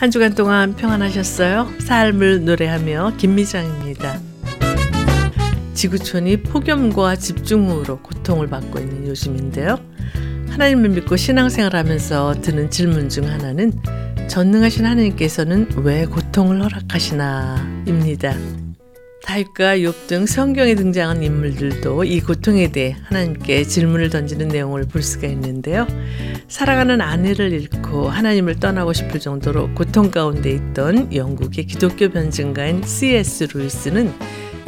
한 주간 동안 평안하셨어요? 삶을 노래하며 김미장입니다. 지구촌이 폭염과 집중호우로 고통을 받고 있는 요즘인데요. 하나님을 믿고 신앙생활 하면서 드는 질문 중 하나는 전능하신 하나님께서는 왜 고통을 허락하시나? 입니다. 다윗과 욥 등 성경에 등장한 인물들도 이 고통에 대해 하나님께 질문을 던지는 내용을 볼 수가 있는데요. 사랑하는 아내를 잃고 하나님을 떠나고 싶을 정도로 고통 가운데 있던 영국의 기독교 변증가인 C.S. 루이스는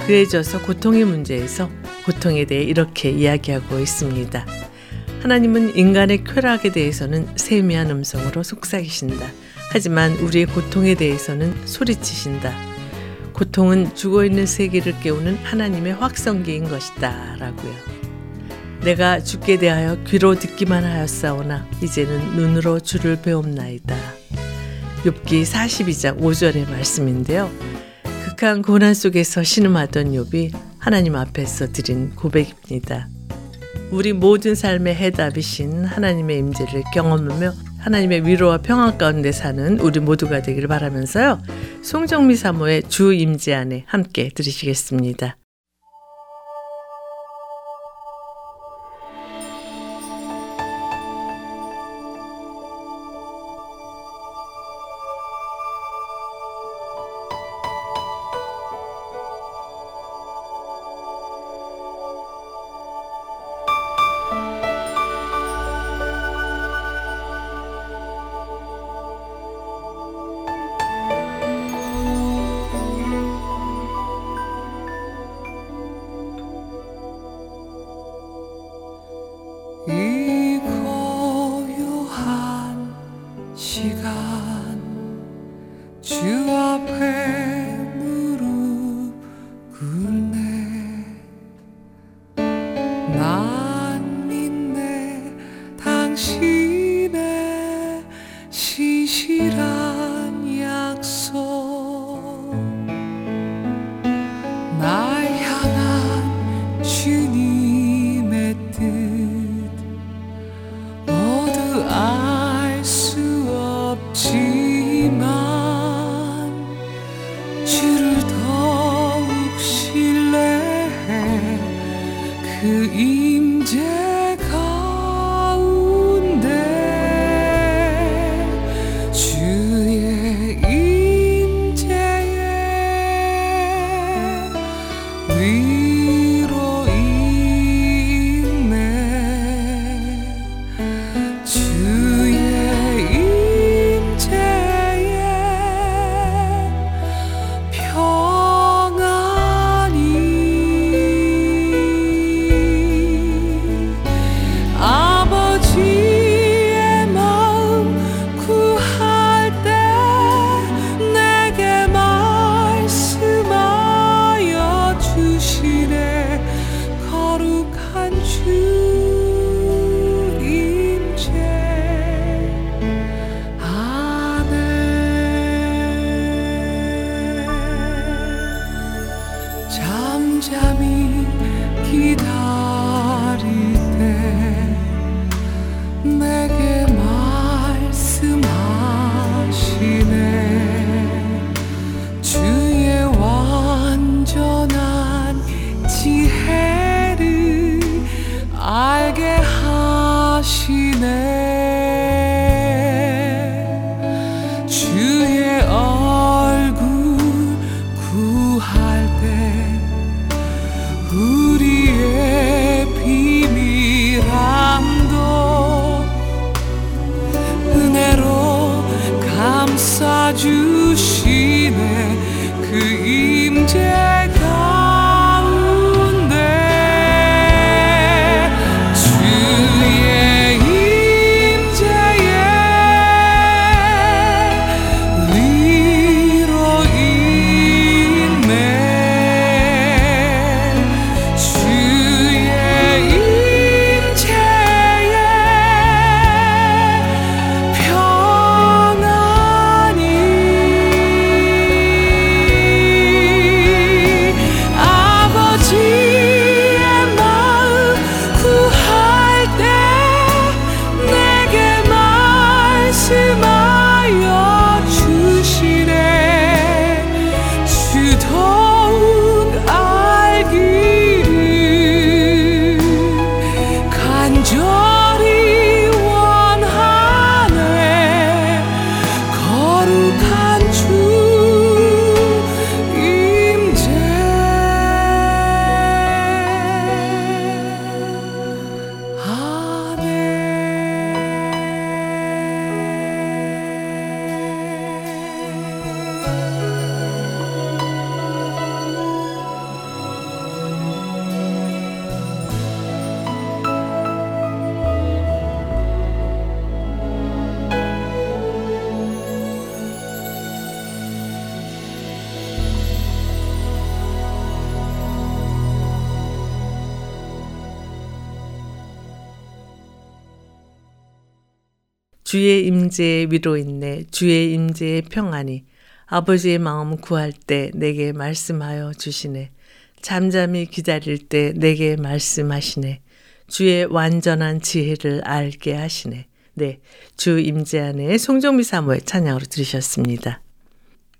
그에 져서 고통의 문제에서 고통에 대해 이렇게 이야기하고 있습니다. 하나님은 인간의 쾌락에 대해서는 세미한 음성으로 속삭이신다. 하지만 우리의 고통에 대해서는 소리치신다. 고통은 죽어있는 세계를 깨우는 하나님의 확성기인 것이다. 라고요. 내가 죽게 대하여 귀로 듣기만 하였사오나 이제는 눈으로 주를 배움나이다. 욥기 42장 5절의 말씀인데요. 극한 고난 속에서 신음하던 욥이 하나님 앞에서 드린 고백입니다. 우리 모든 삶의 해답이신 하나님의 임재를 경험하며 하나님의 위로와 평안 가운데 사는 우리 모두가 되기를 바라면서요. 송정미 사모의 주 임재 안에 함께 들으시겠습니다. 우리 주의 임재에 위로 있네 주의 임재에 평안이 아버지의 마음 구할 때 내게 말씀하여 주시네 잠잠히 기다릴 때 내게 말씀하시네 주의 완전한 지혜를 알게 하시네 네, 주 임재 안에 송정미 사모의 찬양으로 들으셨습니다.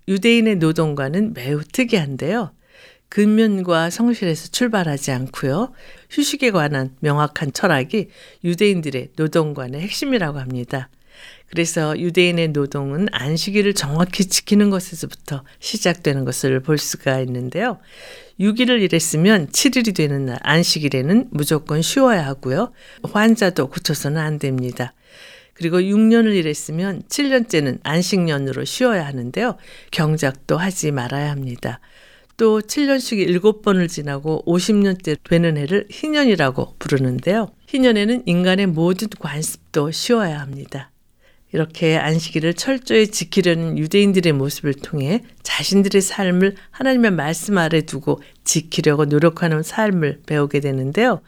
유대인의 노동과는 매우 특이한데요. 근면과 성실에서 출발하지 않고요. 휴식에 관한 명확한 철학이 유대인들의 노동관의 핵심이라고 합니다. 그래서 유대인의 노동은 안식일을 정확히 지키는 것에서부터 시작되는 것을 볼 수가 있는데요. 6일을 일했으면 7일이 되는 날 안식일에는 무조건 쉬어야 하고요. 환자도 고쳐서는 안 됩니다. 그리고 6년을 일했으면 7년째는 안식년으로 쉬어야 하는데요. 경작도 하지 말아야 합니다. 또 7년씩이 7번을 지나고 50년째 되는 해를 희년이라고 부르는데요. 희년에는 인간의 모든 관습도 쉬어야 합니다. 이렇게 안식일을 철저히 지키려는 유대인들의 모습을 통해 자신들의 삶을 하나님의 말씀 아래 두고 지키려고 노력하는 삶을 배우게 되는데요.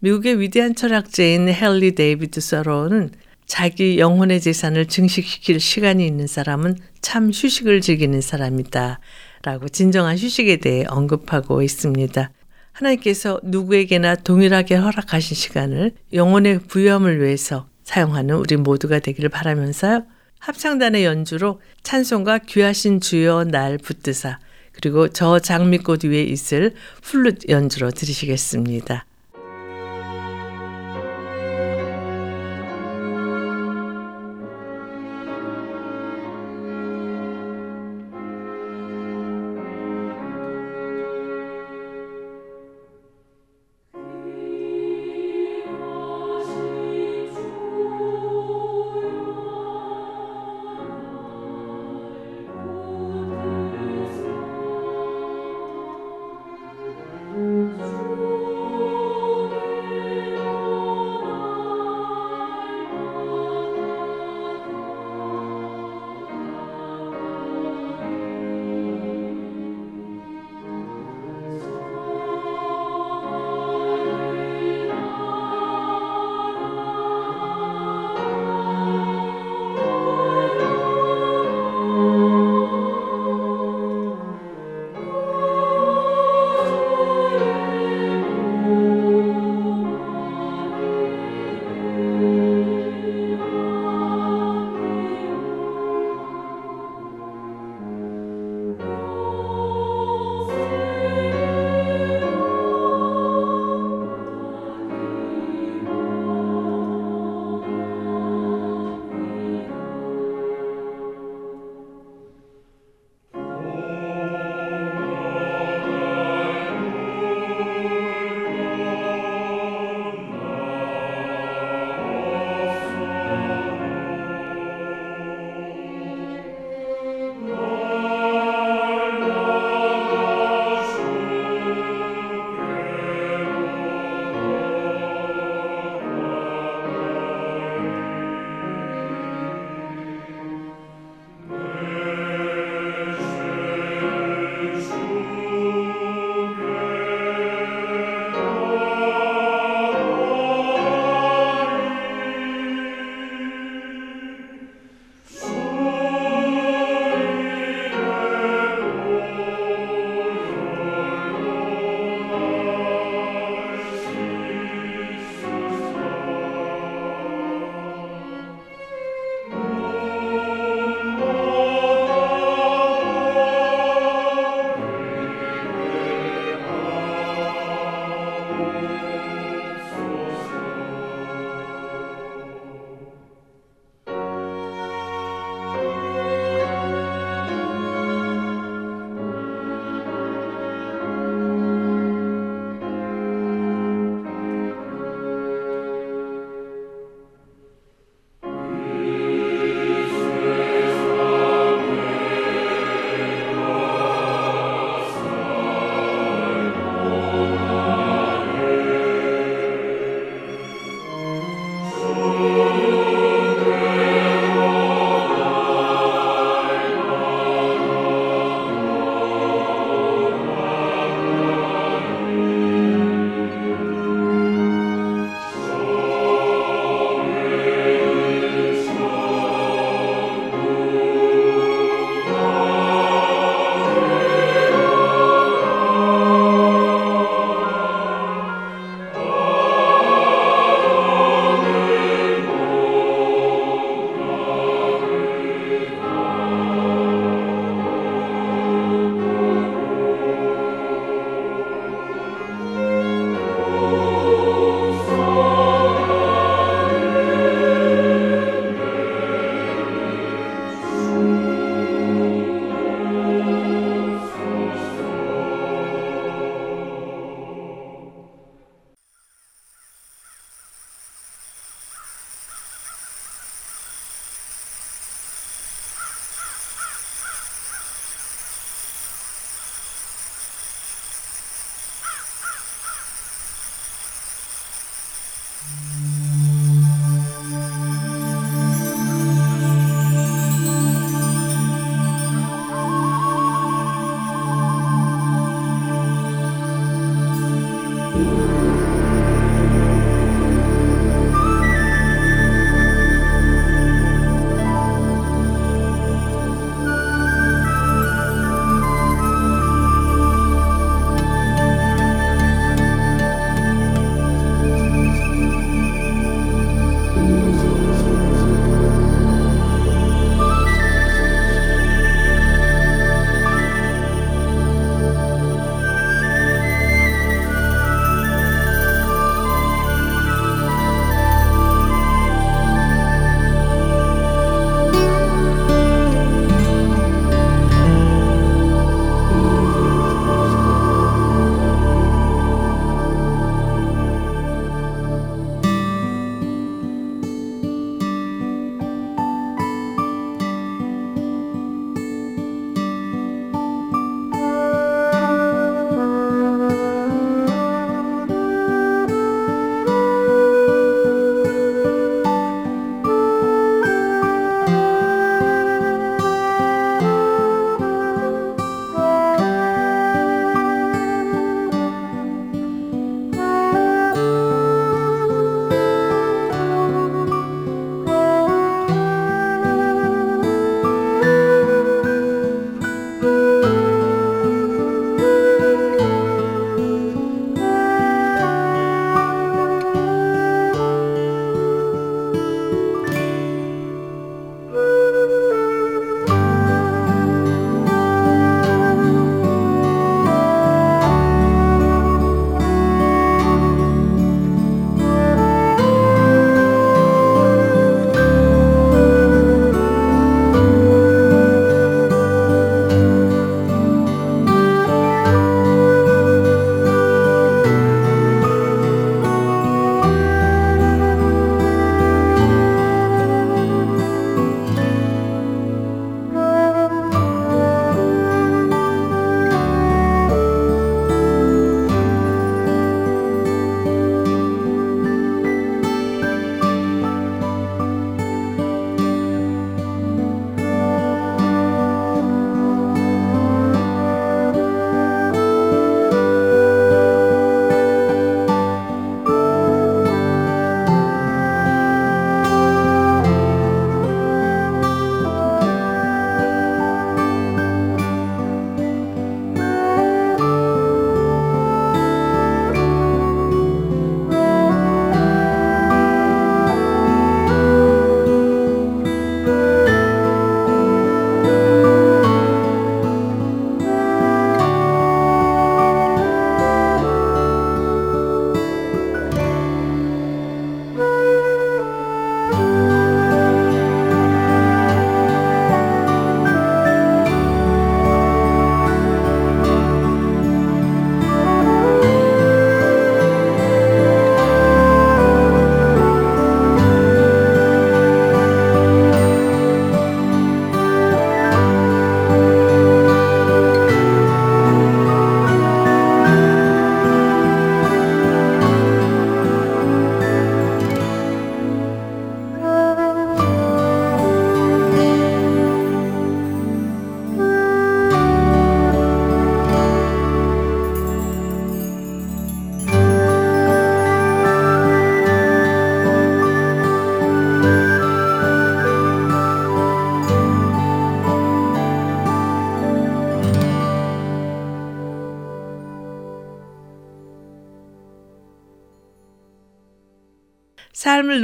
미국의 위대한 철학자인 헨리 데이비드 소로는 자기 영혼의 재산을 증식시킬 시간이 있는 사람은 참 휴식을 즐기는 사람이다. 라고 진정한 휴식에 대해 언급하고 있습니다. 하나님께서 누구에게나 동일하게 허락하신 시간을 영혼의 부요함을 위해서 사용하는 우리 모두가 되기를 바라면서요. 합창단의 연주로 찬송과 귀하신 주여 날 붙드사 그리고 저 장미꽃 위에 있을 플룻 연주로 들으시겠습니다.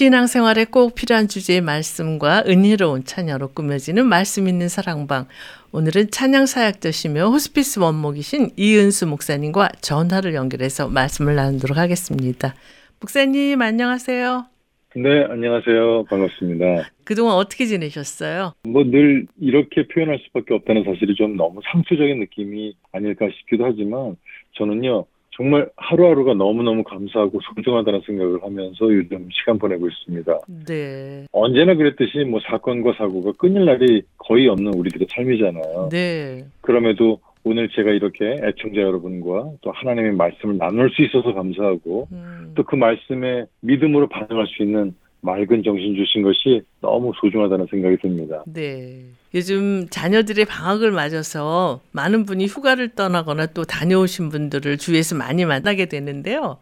신앙생활에 꼭 필요한 주제의 말씀과 은혜로운 찬양으로 꾸며지는 말씀 있는 사랑방. 오늘은 찬양 사역자시며 호스피스 원목이신 이은수 목사님과 전화를 연결해서 말씀을 나누도록 하겠습니다. 목사님 안녕하세요. 네, 안녕하세요. 반갑습니다. 그동안 어떻게 지내셨어요? 뭐 늘 이렇게 표현할 수밖에 없다는 사실이 좀 너무 상투적인 느낌이 아닐까 싶기도 하지만 저는요. 정말 하루하루가 너무너무 감사하고 소중하다는 생각을 하면서 요즘 시간 보내고 있습니다. 네. 언제나 그랬듯이 뭐 사건과 사고가 끊일 날이 거의 없는 우리들의 삶이잖아요. 네. 그럼에도 오늘 제가 이렇게 애청자 여러분과 또 하나님의 말씀을 나눌 수 있어서 감사하고 음. 또그 말씀에 믿음으로 반응할 수 있는 맑은 정신 주신 것이 너무 소중하다는 생각이 듭니다. 네. 요즘 자녀들의 방학을 맞아서 많은 분이 휴가를 떠나거나 또 다녀오신 분들을 주위에서 많이 만나게 되는데요.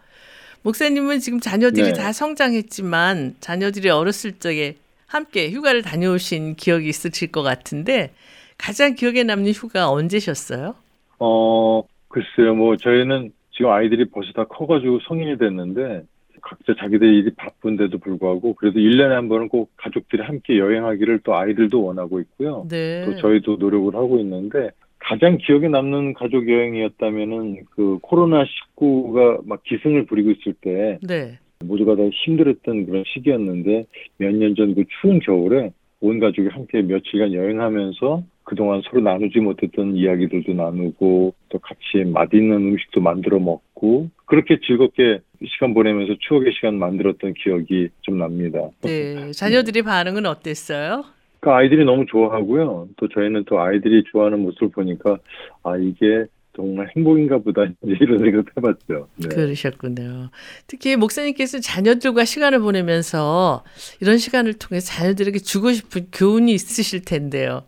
목사님은 지금 자녀들이 네. 다 성장했지만 자녀들이 어렸을 적에 함께 휴가를 다녀오신 기억이 있으실 것 같은데 가장 기억에 남는 휴가 언제셨어요? 어, 글쎄요. 뭐 저희는 지금 아이들이 벌써 다 커가지고 성인이 됐는데 각자 자기들 일이 바쁜데도 불구하고 그래도 1년에 한 번은 꼭 가족들이 함께 여행하기를 또 아이들도 원하고 있고요. 네. 또 저희도 노력을 하고 있는데 가장 기억에 남는 가족 여행이었다면은 그 코로나 19가 막 기승을 부리고 있을 때 네. 모두가 다 힘들었던 그런 시기였는데 몇 년 전 그 추운 겨울에 온 가족이 함께 며칠간 여행하면서 그동안 서로 나누지 못했던 이야기들도 나누고 또 같이 맛있는 음식도 만들어 먹고 그렇게 즐겁게 시간 보내면서 추억의 시간 만들었던 기억이 좀 납니다. 네, 자녀들이 반응은 어땠어요? 그 아이들이 너무 좋아하고요. 또 저희는 또 아이들이 좋아하는 모습을 보니까 아 이게 정말 행복인가 보다 이런 생각 해봤죠. 네. 그러셨군요. 특히 목사님께서 자녀들과 시간을 보내면서 이런 시간을 통해 자녀들에게 주고 싶은 교훈이 있으실 텐데요.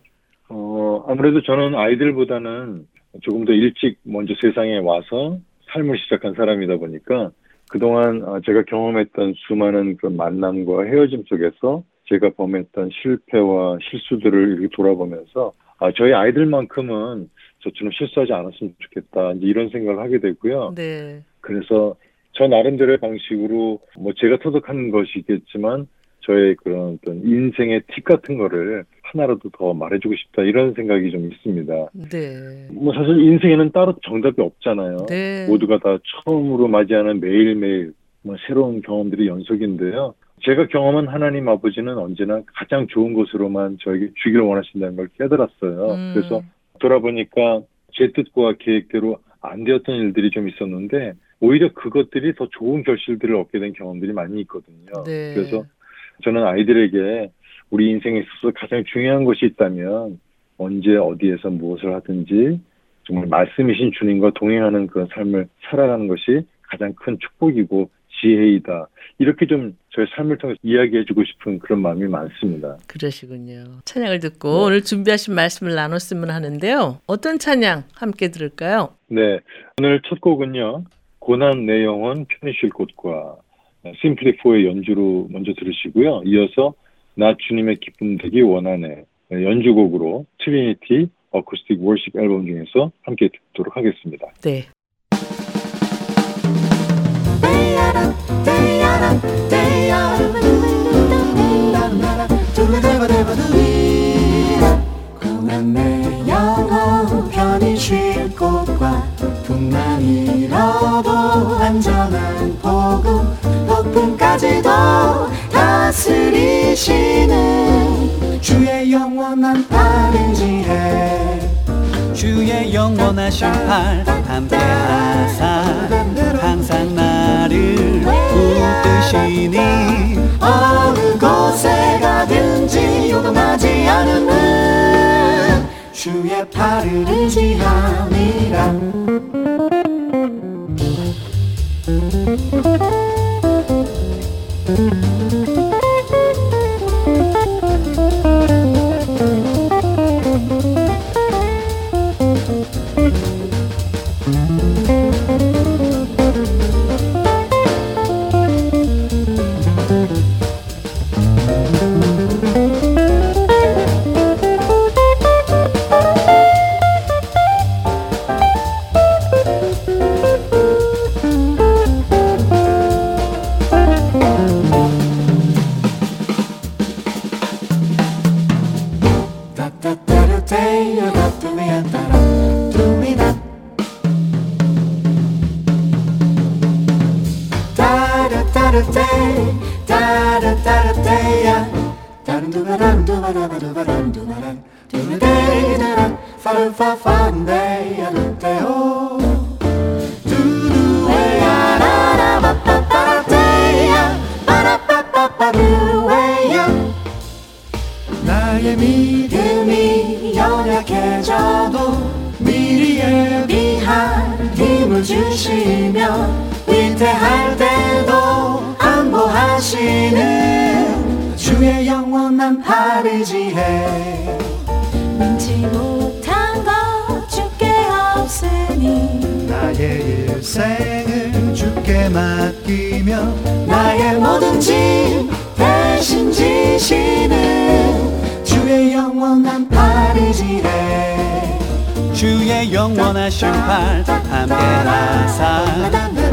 어 아무래도 저는 아이들보다는 조금 더 일찍 먼저 세상에 와서 삶을 시작한 사람이다 보니까 그동안 아, 제가 경험했던 수많은 그 만남과 헤어짐 속에서 제가 범했던 실패와 실수들을 이렇게 돌아보면서 아, 저희 아이들만큼은 저처럼 실수하지 않았으면 좋겠다 이런 생각을 하게 되고요. 네. 그래서 저 나름대로의 방식으로 뭐 제가 터득한 것이겠지만 저의 그런 어떤 인생의 팁 같은 거를 하나라도 더 말해주고 싶다 이런 생각이 좀 있습니다. 네. 뭐 사실 인생에는 따로 정답이 없잖아요. 네. 모두가 다 처음으로 맞이하는 매일매일 뭐 새로운 경험들이 연속인데요. 제가 경험한 하나님 아버지는 언제나 가장 좋은 것으로만 저에게 주기를 원하신다는 걸 깨달았어요. 음. 그래서 돌아보니까 제 뜻과 계획대로 안 되었던 일들이 좀 있었는데 오히려 그것들이 더 좋은 결실들을 얻게 된 경험들이 많이 있거든요. 네. 그래서 저는 아이들에게 우리 인생에 있어서 가장 중요한 것이 있다면 언제 어디에서 무엇을 하든지 정말 말씀이신 주님과 동행하는 그런 삶을 살아가는 것이 가장 큰 축복이고 지혜이다. 이렇게 좀 저의 삶을 통해서 이야기해주고 싶은 그런 마음이 많습니다. 그러시군요. 찬양을 듣고 네. 오늘 준비하신 말씀을 나눴으면 하는데요. 어떤 찬양 함께 들을까요? 네. 오늘 첫 곡은요. 곤한 내 영혼 편히 쉴 곳과 Simply4의 연주로 먼저 들으시고요. 이어서 나 주님의 기쁨 되기 원하네 연주곡으로 Trinity Acoustic Worship 앨범 중에서 함께 듣도록 하겠습니다. 네. 내 영혼 편히 쉴 곳과 잃어도 안전한 복음 덕분까지도 다스리시는 주의 영원한 팔을 지혜 주의 영원하신 팔 함께 하사 항상 나를 붙드시니 어느 곳에 가든지 요동하지 않으는 주의 팔을 의지함이라 영원한 파리지해 능치 못한 것 주께 없으니. 나의 일생을 주께 맡기며 나의 모든 짐 대신 지시는 주의 영원한 파리지해 주의 영원하신 팔 함께 하사.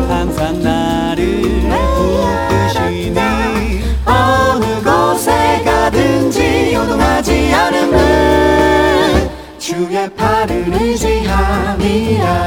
항상 나를 않음을 주의 팔을 의지함이라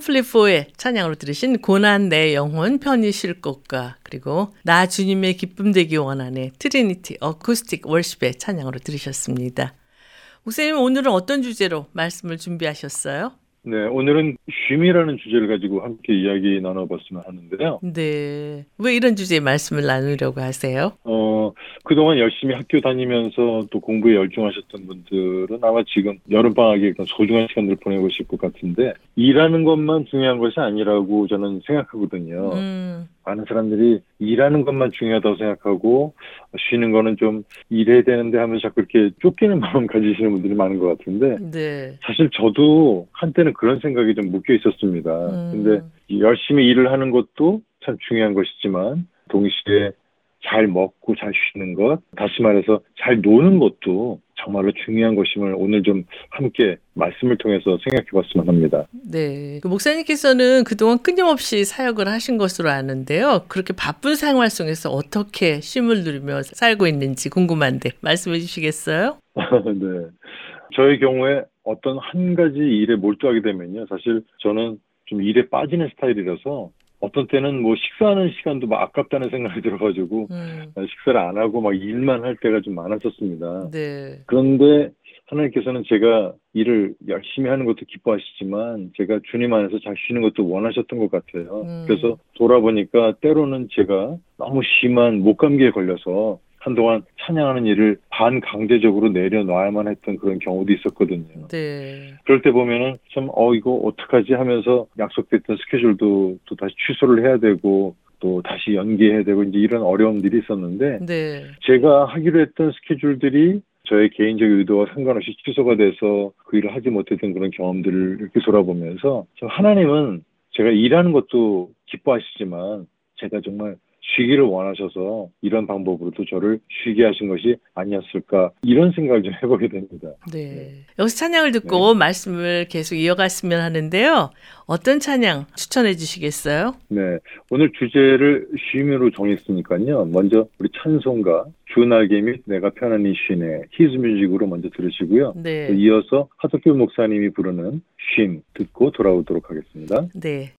Simply4의 찬양으로 들으신 곤한 내 영혼 편히 쉴 곳과 그리고 나 주님의 기쁨 되기 원하네 Trinity Acoustic Worship의 찬양으로 들으셨습니다. 목사님 오늘은 어떤 주제로 말씀을 준비하셨어요? 네, 오늘은 쉼이라는 주제를 가지고 함께 이야기 나눠봤으면 하는데요. 네. 왜 이런 주제의 말씀을 나누려고 하세요? 어, 그동안 열심히 학교 다니면서 또 공부에 열중하셨던 분들은 아마 지금 여름방학에 소중한 시간들을 보내고 싶을 것 같은데, 일하는 것만 중요한 것이 아니라고 저는 생각하거든요. 음, 많은 사람들이 일하는 것만 중요하다고 생각하고, 쉬는 거는 좀 일해야 되는데 하면서 자꾸 이렇게 쫓기는 마음 가지시는 분들이 많은 것 같은데, 네. 사실 저도 한때는 그런 생각이 좀 묶여 있었습니다. 음. 근데 열심히 일을 하는 것도 참 중요한 것이지만 동시에 잘 먹고 잘 쉬는 것, 다시 말해서 잘 노는 것도 정말로 중요한 것임을 오늘 좀 함께 말씀을 통해서 생각해 봤으면 합니다. 네. 그 목사님께서는 그동안 끊임없이 사역을 하신 것으로 아는데요. 그렇게 바쁜 생활 속에서 어떻게 쉼을 누리며 살고 있는지 궁금한데 말씀해 주시겠어요? 네. 저의 경우에 어떤 한 가지 일에 몰두하게 되면요. 사실 저는 좀 일에 빠지는 스타일이라서 어떤 때는 뭐 식사하는 시간도 막 아깝다는 생각이 들어가지고 음, 식사를 안 하고 막 일만 할 때가 좀 많았었습니다. 네. 그런데 하나님께서는 제가 일을 열심히 하는 것도 기뻐하시지만 제가 주님 안에서 잘 쉬는 것도 원하셨던 것 같아요. 음. 그래서 돌아보니까 때로는 제가 너무 심한 목감기에 걸려서 한동안 찬양하는 일을 반강제적으로 내려놔야만 했던 그런 경우도 있었거든요. 네. 그럴 때 보면은 좀, 어, 이거 어떡하지 하면서 약속됐던 스케줄도 또 다시 취소를 해야 되고 또 다시 연기해야 되고 이제 이런 어려움들이 있었는데 네. 제가 하기로 했던 스케줄들이 저의 개인적 의도와 상관없이 취소가 돼서 그 일을 하지 못했던 그런 경험들을 이렇게 돌아보면서 참 하나님은 제가 일하는 것도 기뻐하시지만 제가 정말 쉬기를 원하셔서 이런 방법으로도 저를 쉬게 하신 것이 아니었을까 이런 생각을 좀 해보게 됩니다. 네. 여기서 찬양을 듣고 말씀을 계속 이어갔으면 하는데요. 어떤 찬양 추천해 주시겠어요? 네, 오늘 주제를 쉼으로 정했으니까요. 먼저 우리 찬송가 주 날개 및 내가 편안히 쉬네 히즈 뮤직으로 먼저 들으시고요. 네. 또 이어서 하석규 목사님이 부르는 쉼 듣고 돌아오도록 하겠습니다. 네.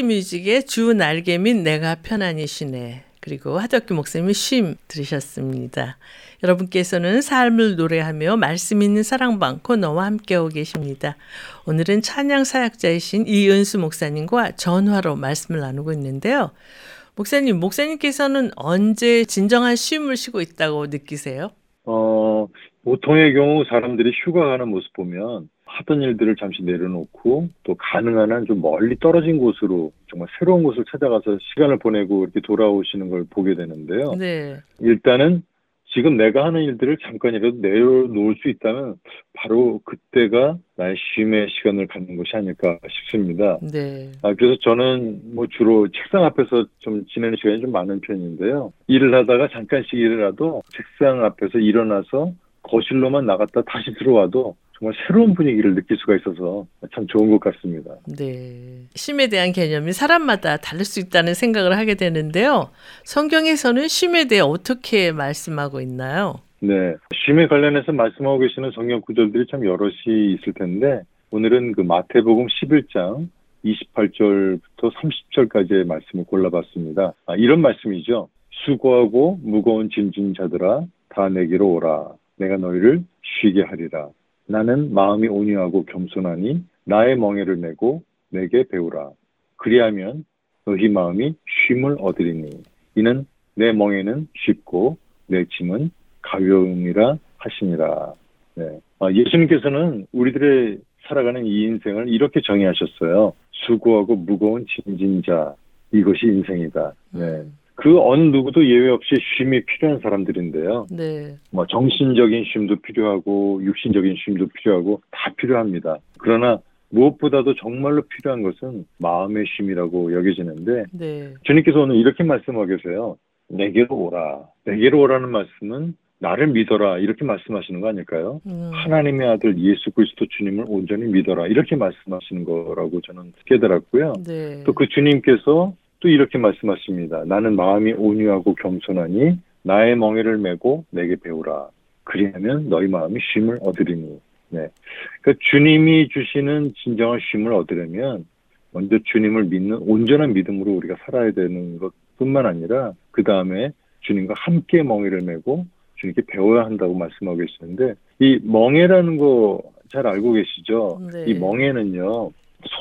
히즈뮤직의 주 날개민 내가 편안히 쉬네. 그리고 하덕규 목사님의 쉼 들으셨습니다. 여러분께서는 삶을 노래하며 말씀 있는 사랑방 코너와 함께하고 계십니다. 오늘은 찬양 사역자이신 이은수 목사님과 전화로 말씀을 나누고 있는데요. 목사님, 목사님께서는 언제 진정한 쉼을 쉬고 있다고 느끼세요? 어, 보통의 경우 사람들이 휴가 가는 모습 보면 하던 일들을 잠시 내려놓고 또 가능한 한 좀 멀리 떨어진 곳으로 정말 새로운 곳을 찾아가서 시간을 보내고 이렇게 돌아오시는 걸 보게 되는데요. 네. 일단은 지금 내가 하는 일들을 잠깐이라도 내려놓을 수 있다면 바로 그때가 나의 쉼의 시간을 갖는 것이 아닐까 싶습니다. 네. 아, 그래서 저는 뭐 주로 책상 앞에서 좀 지내는 시간이 좀 많은 편인데요. 일을 하다가 잠깐씩 일을 하도 책상 앞에서 일어나서 거실로만 나갔다 다시 들어와도 정말 새로운 분위기를 느낄 수가 있어서 참 좋은 것 같습니다. 네. 쉼에 대한 개념이 사람마다 다를 수 있다는 생각을 하게 되는데요. 성경에서는 쉼에 대해 어떻게 말씀하고 있나요? 네. 쉼에 관련해서 말씀하고 계시는 성경 구절들이 참 여럿이 있을 텐데 오늘은 그 마태복음 11장 28절부터 30절까지의 말씀을 골라봤습니다. 아, 이런 말씀이죠. 수고하고 무거운 짐진 자들아 다 내게로 오라. 내가 너희를 쉬게 하리라. 나는 마음이 온유하고 겸손하니 나의 멍에를 메고 내게 배우라. 그리하면 너희 마음이 쉼을 얻으리니 이는 내 멍에는 쉽고 내 짐은 가벼움이라 하시니라. 네. 아, 예수님께서는 우리들의 살아가는 이 인생을 이렇게 정의하셨어요. 수고하고 무거운 짐진 자 이것이 인생이다. 네. 음. 그 어느 누구도 예외 없이 쉼이 필요한 사람들인데요. 네. 뭐 정신적인 쉼도 필요하고 육신적인 쉼도 필요하고 다 필요합니다. 그러나 무엇보다도 정말로 필요한 것은 마음의 쉼이라고 여겨지는데 네. 주님께서 오늘 이렇게 말씀하고 계세요. 내게로 오라. 내게로 오라는 말씀은 나를 믿어라 이렇게 말씀하시는 거 아닐까요? 음. 하나님의 아들 예수 그리스도 주님을 온전히 믿어라 이렇게 말씀하시는 거라고 저는 깨달았고요. 네. 또그 주님께서 또 이렇게 말씀하십니다. 나는 마음이 온유하고 겸손하니 나의 멍에를 메고 내게 배우라. 그리하면 너희 마음이 쉼을 얻으리니. 네. 그러니까 주님이 주시는 진정한 쉼을 얻으려면 먼저 주님을 믿는 온전한 믿음으로 우리가 살아야 되는 것뿐만 아니라 그 다음에 주님과 함께 멍에를 메고 주님께 배워야 한다고 말씀하고 계시는데 이 멍에라는 거 잘 알고 계시죠? 네. 이 멍에는요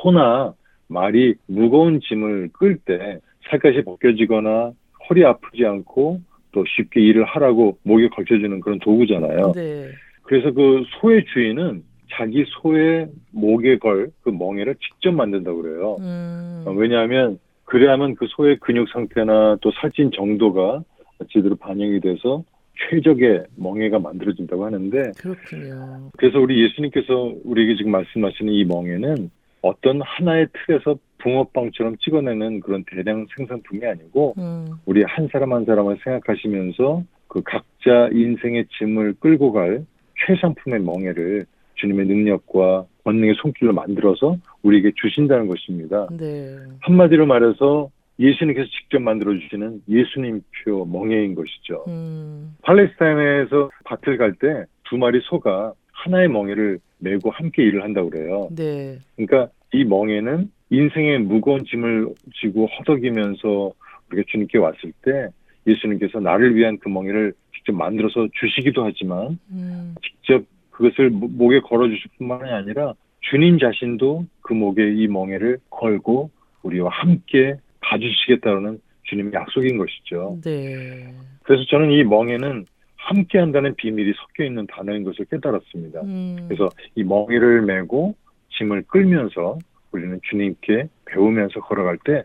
소나 말이 무거운 짐을 끌 때 살갗이 벗겨지거나 허리 아프지 않고 또 쉽게 일을 하라고 목에 걸쳐주는 그런 도구잖아요. 네. 그래서 그 소의 주인은 자기 소의 목에 걸 그 멍에를 직접 만든다고 그래요. 음. 어, 왜냐하면 그래야만 그 소의 근육 상태나 또 살찐 정도가 제대로 반영이 돼서 최적의 멍에가 만들어진다고 하는데 그렇군요. 그래서 우리 예수님께서 우리에게 지금 말씀하시는 이 멍에는 어떤 하나의 틀에서 붕어빵처럼 찍어내는 그런 대량 생산품이 아니고 음. 우리 한 사람 한 사람을 생각하시면서 그 각자 인생의 짐을 끌고 갈 최상품의 멍에를 주님의 능력과 권능의 손길로 만들어서 우리에게 주신다는 것입니다. 네. 한마디로 말해서 예수님께서 직접 만들어 주시는 예수님표 멍에인 것이죠. 음. 팔레스타인에서 밭을 갈 때 두 마리 소가 하나의 멍에를 메고 함께 일을 한다고 그래요. 네. 그러니까 이 멍에는 인생의 무거운 짐을 지고 허덕이면서 우리가 주님께 왔을 때 예수님께서 나를 위한 그 멍에를 직접 만들어서 주시기도 하지만 음. 직접 그것을 모- 목에 걸어주실 뿐만이 아니라 주님 자신도 그 목에 이 멍에를 걸고 우리와 함께 가주시겠다는 주님의 약속인 것이죠. 네. 그래서 저는 이 멍에는 함께 한다는 비밀이 섞여 있는 단어인 것을 깨달았습니다. 음. 그래서 이 멍에를 메고 짐을 끌면서 우리는 주님께 배우면서 걸어갈 때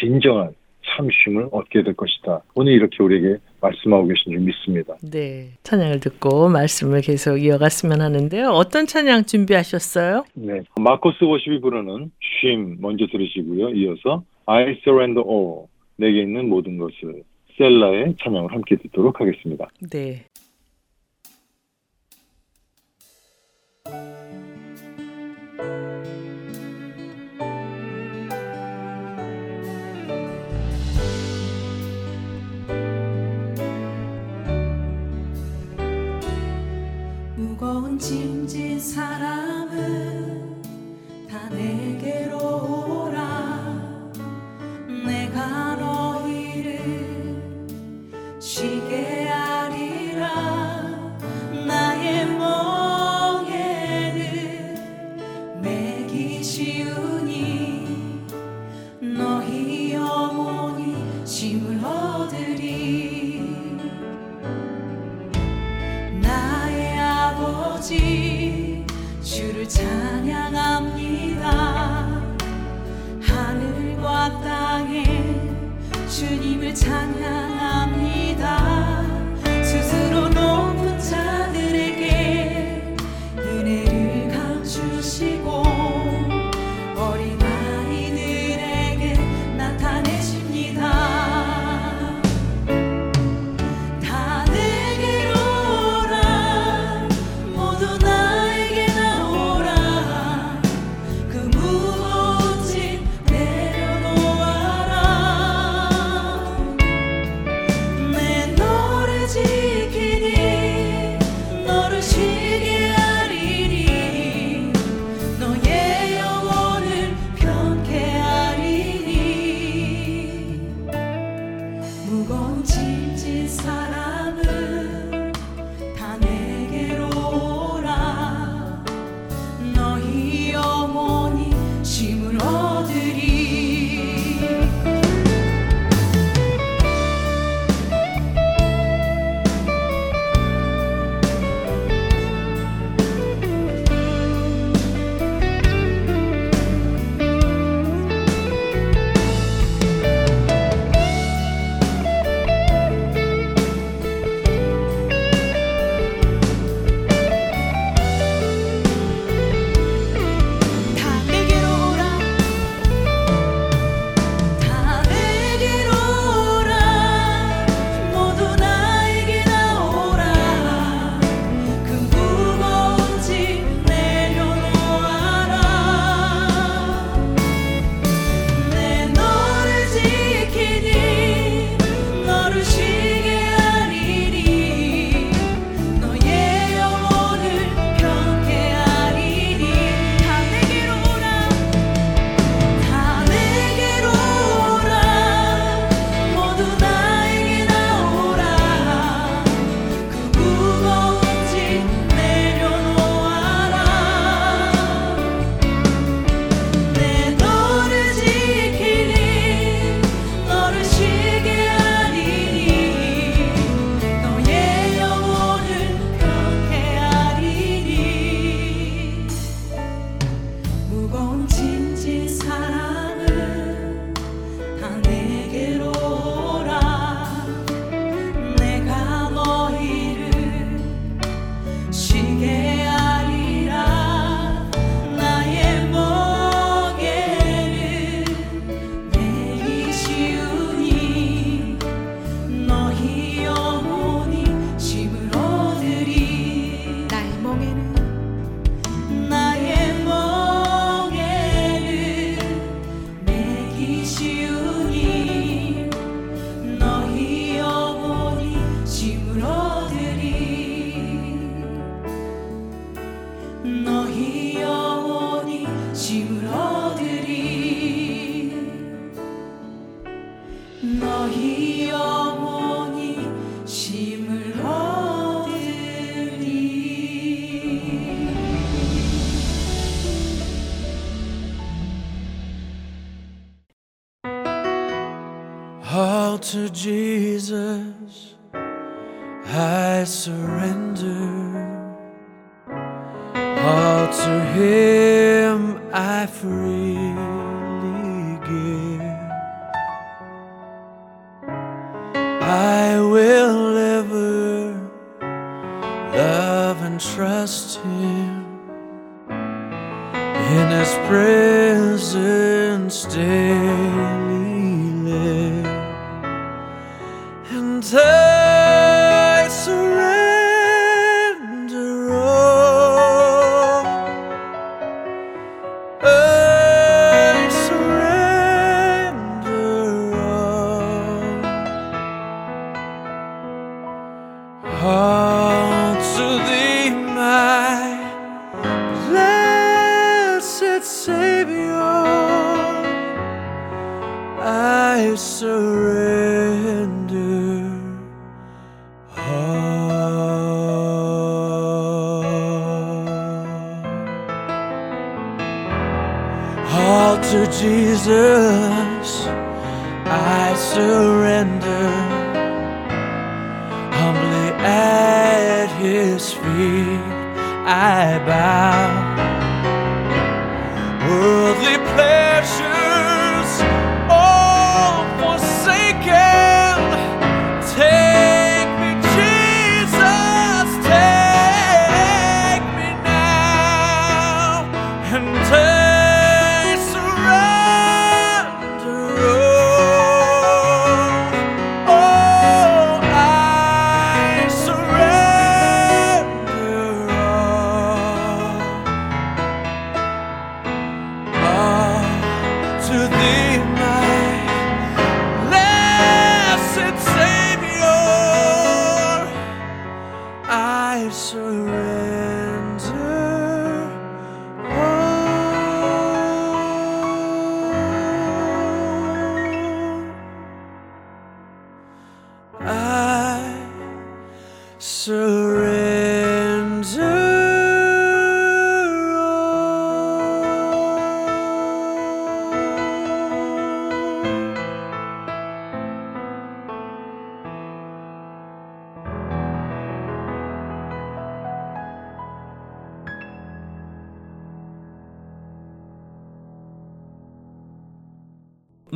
진정한 참 쉼을 얻게 될 것이다. 오늘 이렇게 우리에게 말씀하고 계신 줄 믿습니다. 네. 찬양을 듣고 말씀을 계속 이어갔으면 하는데요. 어떤 찬양 준비하셨어요? 네. 마코스 워십이 부르는 쉼 먼저 들으시고요. 이어서 I surrender all 내게 있는 모든 것을 셀라의 찬양을 함께 듣도록 하겠습니다. 네. 무거운 짐진 사람은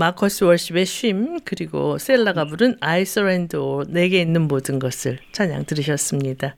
마커스 월십의 쉼 그리고 셀라가 부른 I surrender 내게 있는 모든 것을 찬양 들으셨습니다.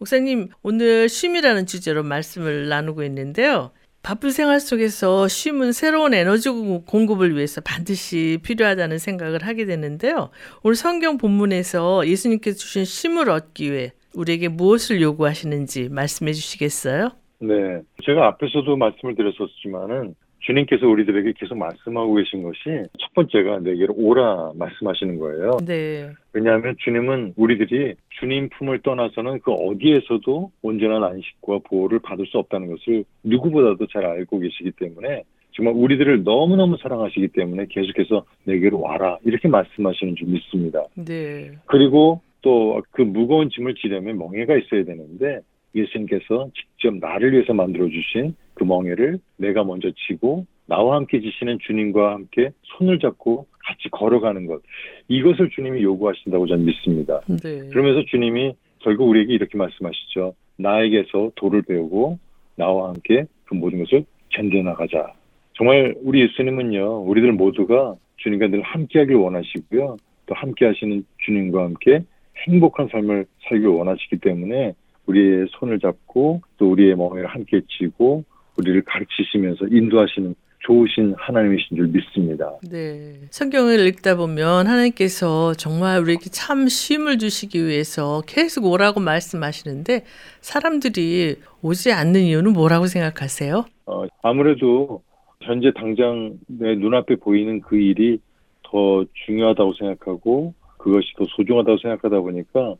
목사님 오늘 쉼이라는 주제로 말씀을 나누고 있는데요. 바쁜 생활 속에서 쉼은 새로운 에너지 공급을 위해서 반드시 필요하다는 생각을 하게 되는데요. 오늘 성경 본문에서 예수님께서 주신 쉼을 얻기 위해 우리에게 무엇을 요구하시는지 말씀해 주시겠어요? 네. 제가 앞에서도 말씀을 드렸었지만은 주님께서 우리들에게 계속 말씀하고 계신 것이 첫 번째가 내게로 오라 말씀하시는 거예요. 네. 왜냐하면 주님은 우리들이 주님 품을 떠나서는 그 어디에서도 온전한 안식과 보호를 받을 수 없다는 것을 누구보다도 잘 알고 계시기 때문에 정말 우리들을 너무너무 사랑하시기 때문에 계속해서 내게로 와라 이렇게 말씀하시는 줄 믿습니다. 네. 그리고 또 그 무거운 짐을 지려면 멍에가 있어야 되는데 예수님께서 직접 나를 위해서 만들어 주신 그 멍에를 내가 먼저 지고 나와 함께 지시는 주님과 함께 손을 잡고 같이 걸어가는 것 이것을 주님이 요구하신다고 저는 믿습니다. 네. 그러면서 주님이 결국 우리에게 이렇게 말씀하시죠. 나에게서 도를 배우고 나와 함께 그 모든 것을 견뎌나가자. 정말 우리 예수님은요, 우리들 모두가 주님과 늘 함께하길 원하시고요. 또 함께하시는 주님과 함께 행복한 삶을 살길 원하시기 때문에 우리의 손을 잡고 또 우리의 멍에를 함께 쥐고 우리를 가르치시면서 인도하시는 좋으신 하나님이신 줄 믿습니다. 네. 성경을 읽다 보면 하나님께서 정말 우리에게 참 쉼을 주시기 위해서 계속 오라고 말씀하시는데 사람들이 오지 않는 이유는 뭐라고 생각하세요? 어, 아무래도 현재 당장 내 눈앞에 보이는 그 일이 더 중요하다고 생각하고 그것이 더 소중하다고 생각하다 보니까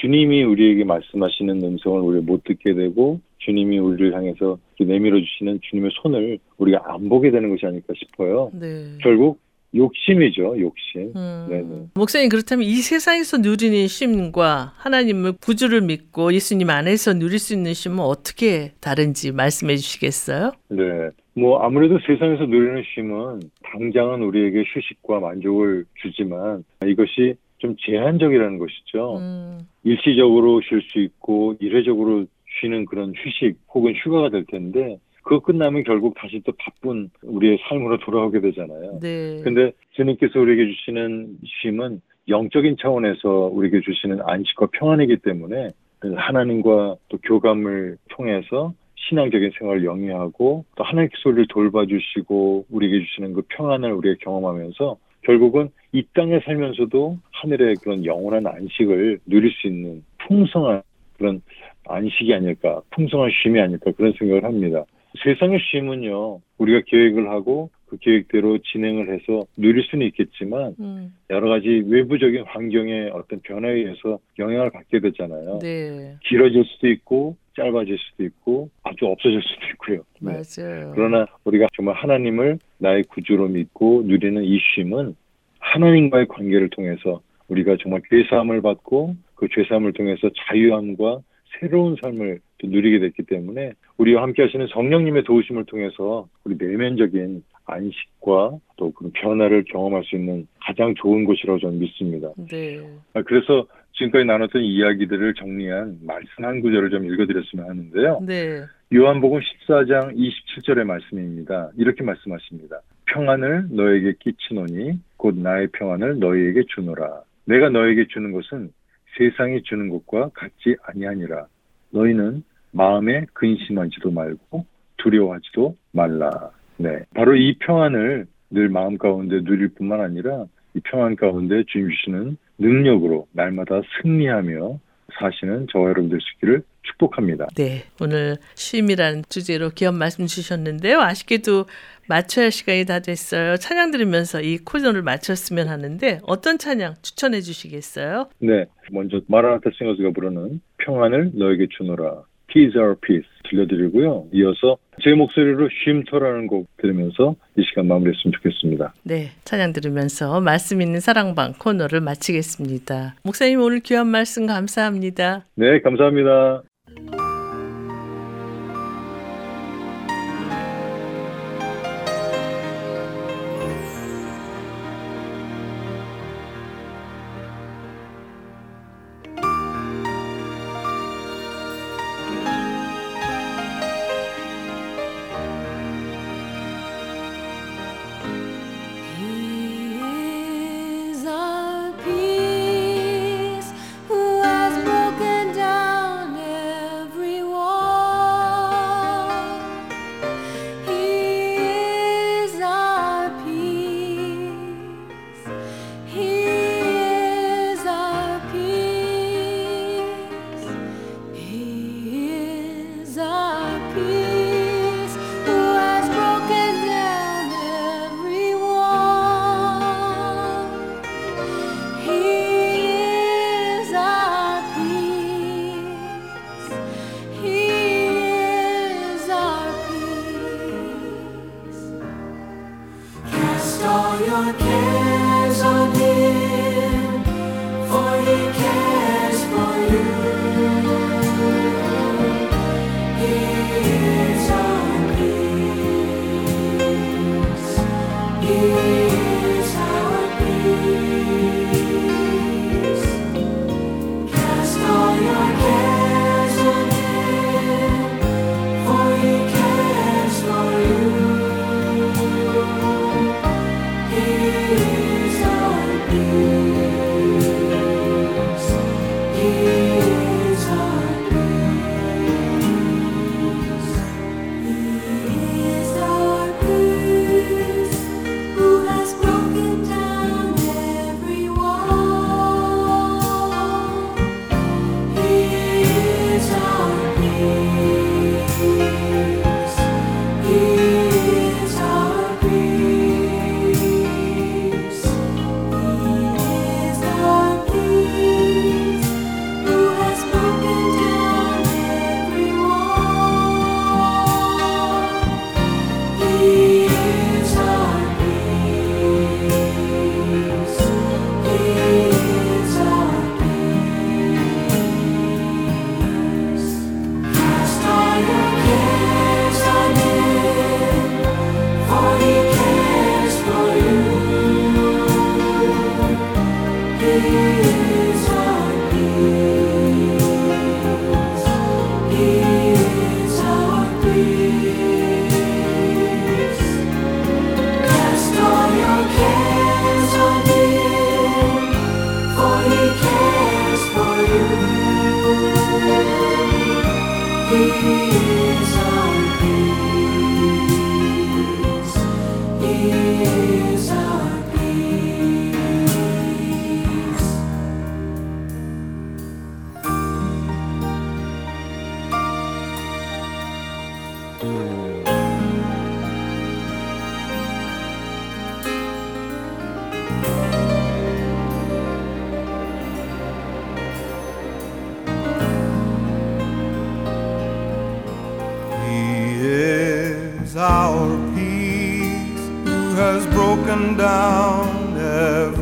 주님이 우리에게 말씀하시는 음성을 우리가 못 듣게 되고 주님이 우리를 향해서 내밀어 주시는 주님의 손을 우리가 안 보게 되는 것이 아닐까 싶어요. 네. 결국 욕심이죠, 욕심. 음, 네네. 목사님 그렇다면 이 세상에서 누리는 쉼과 하나님을 구주를 믿고 예수님 안에서 누릴 수 있는 쉼은 어떻게 다른지 말씀해 주시겠어요? 네. 뭐 아무래도 세상에서 누리는 쉼은 당장은 우리에게 휴식과 만족을 주지만 이것이 좀 제한적이라는 것이죠. 음, 일시적으로 쉴 수 있고 일회적으로 쉬는 그런 휴식 혹은 휴가가 될 텐데 그거 끝나면 결국 다시 또 바쁜 우리의 삶으로 돌아오게 되잖아요. 네. 근데 주님께서 우리에게 주시는 쉼은 영적인 차원에서 우리에게 주시는 안식과 평안이기 때문에 하나님과 또 교감을 통해서 신앙적인 생활을 영위하고 또 하나님의 소리를 돌봐주시고 우리에게 주시는 그 평안을 우리가 경험하면서 결국은 이 땅에 살면서도 하늘의 그런 영원한 안식을 누릴 수 있는 풍성한 그런 안식이 아닐까, 풍성한 쉼이 아닐까 그런 생각을 합니다. 세상의 쉼은요, 우리가 계획을 하고 그 계획대로 진행을 해서 누릴 수는 있겠지만 음, 여러 가지 외부적인 환경의 어떤 변화에 의해서 영향을 받게 되잖아요. 네. 길어질 수도 있고 짧아질 수도 있고 아주 없어질 수도 있고요. 네. 맞아요. 그러나 우리가 정말 하나님을 나의 구주로 믿고 누리는 이 쉼은 하나님과의 관계를 통해서 우리가 정말 죄사함을 받고 그 죄사함을 통해서 자유함과 새로운 삶을 또 누리게 됐기 때문에 우리와 함께 하시는 성령님의 도우심을 통해서 우리 내면적인 안식과 또 그런 변화를 경험할 수 있는 가장 좋은 곳이라고 저는 믿습니다. 네. 아, 그래서 지금까지 나눴던 이야기들을 정리한 말씀 한 구절을 좀 읽어드렸으면 하는데요. 네. 요한복음 14장 27절의 말씀입니다. 이렇게 말씀하십니다. 평안을 너에게 끼치노니 곧 나의 평안을 너희에게 주노라. 내가 너에게 주는 것은 세상이 주는 것과 같지 아니하니라. 너희는 마음에 근심하지도 말고 두려워하지도 말라. 네. 바로 이 평안을 늘 마음 가운데 누릴 뿐만 아니라 이 평안 가운데 주님 주시는 능력으로 날마다 승리하며 사시는 저와 여러분들 있기를 축복합니다. 네, 오늘 쉼이라는 주제로 기업 말씀 주셨는데요. 아쉽게도 맞춰야 할 시간이 다 됐어요. 찬양 들으면서 이 코너를 마쳤으면 하는데 어떤 찬양 추천해 주시겠어요? 네, 먼저 마라나타 싱어스가 부르는 평안을 너에게 주노라 Peace Our Peace 들려드리고요. 이어서 제 목소리로 쉼터라는 곡 들으면서 이 시간 마무리했으면 좋겠습니다. 네, 찬양 들으면서 말씀 있는 사랑방 코너를 마치겠습니다. 목사님 오늘 귀한 말씀 감사합니다. 네, 감사합니다. Is our peace, who has broken down every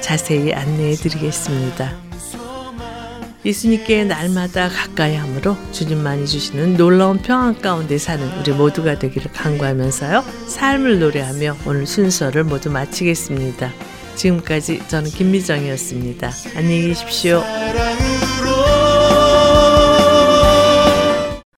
자세히 안내해 드리겠습니다. 예수님께 날마다 가까이 함으로 주님만이 주시는 놀라운 평안 가운데 사는 우리 모두가 되기를 간구하면서요. 삶을 노래하며 오늘 순서를 모두 마치겠습니다. 지금까지 저는 김미정이었습니다. 안녕히 계십시오.